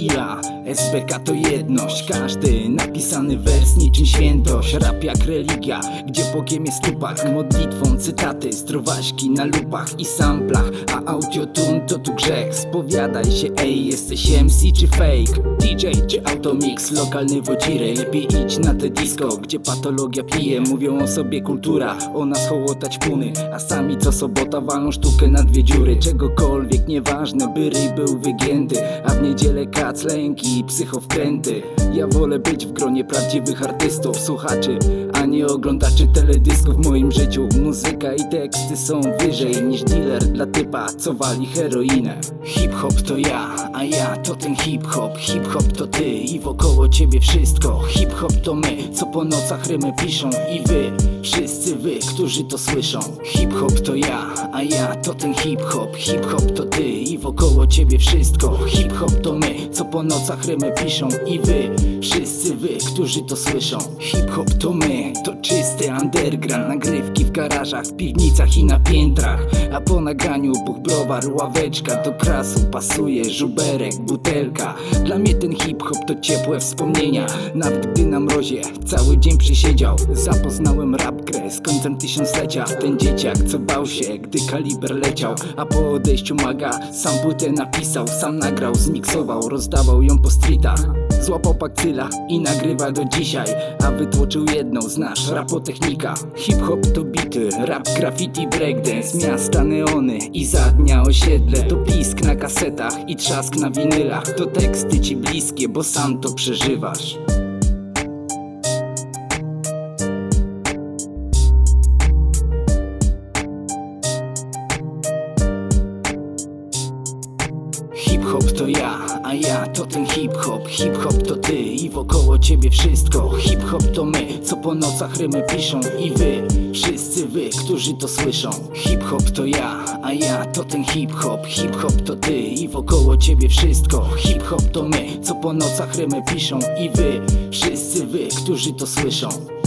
Yeah. SBK to jedność. Każdy napisany wers niczym świętość. Rap jak religia, gdzie Bogiem jest tupak Modlitwą cytaty, zdrowaśki na lupach i samplach. A audiotune to tu grzech. Spowiadaj się, ej, jesteś MC czy fake? DJ czy automix, lokalny wodziry Lepiej idź na te disco, gdzie patologia pije. Mówią o sobie kultura, o nas hołotać puny. A sami co sobota walą sztukę na dwie dziury. Czegokolwiek, nieważne, by ryj był wygięty. A w niedzielę kac, lęki i psychowkręty. Ja wolę być w gronie prawdziwych artystów, słuchaczy Nie oglądaczy teledysków. W moim życiu Muzyka i teksty są wyżej niż dealer dla typa, co wali heroinę. Hip-hop to ja, a ja to ten hip-hop. Hip-hop to ty i wokoło ciebie wszystko. Hip-hop to my, co po nocach rymy piszą. I wy, wszyscy wy, którzy to słyszą. Hip-hop to ja, a ja to ten hip-hop. Hip-hop to ty i wokoło ciebie wszystko. Hip-hop to my, co po nocach rymy piszą. I wy, wszyscy wy, którzy to słyszą. Hip-hop to my, to czysty underground. Nagrywki w garażach, w piwnicach i na piętrach. A po nagraniu buch browar, ławeczka Do krasu pasuje żuberek, butelka. Dla mnie ten hip-hop to ciepłe wspomnienia. Nawet gdy na mrozie cały dzień przysiedział Zapoznałem rap grę z końcem tysiąclecia. Ten dzieciak co bał się, gdy kaliber leciał. A po odejściu maga sam płytę napisał Sam nagrał, zmiksował, rozdawał ją po streetach Złapał pakcyla i nagrywa do dzisiaj A wytłoczył jedną, znasz rapotechnika. Hip-hop to bity, rap, graffiti, breakdance Miasta, neony i za dnia osiedle. To pisk na kasetach i trzask na winylach. To teksty ci bliskie, bo sam to przeżywasz Hip-hop to ja, a ja to ten hip-hop. Hip-hop to ty i wokoło ciebie wszystko. Hip-hop to my, co po nocach rymy piszą. I wy, wszyscy wy, którzy to słyszą. Hip-hop to ja, a ja to ten hip-hop. Hip-hop to ty i wokoło ciebie wszystko. Hip-hop to my, co po nocach rymy piszą. I wy, wszyscy wy, którzy to słyszą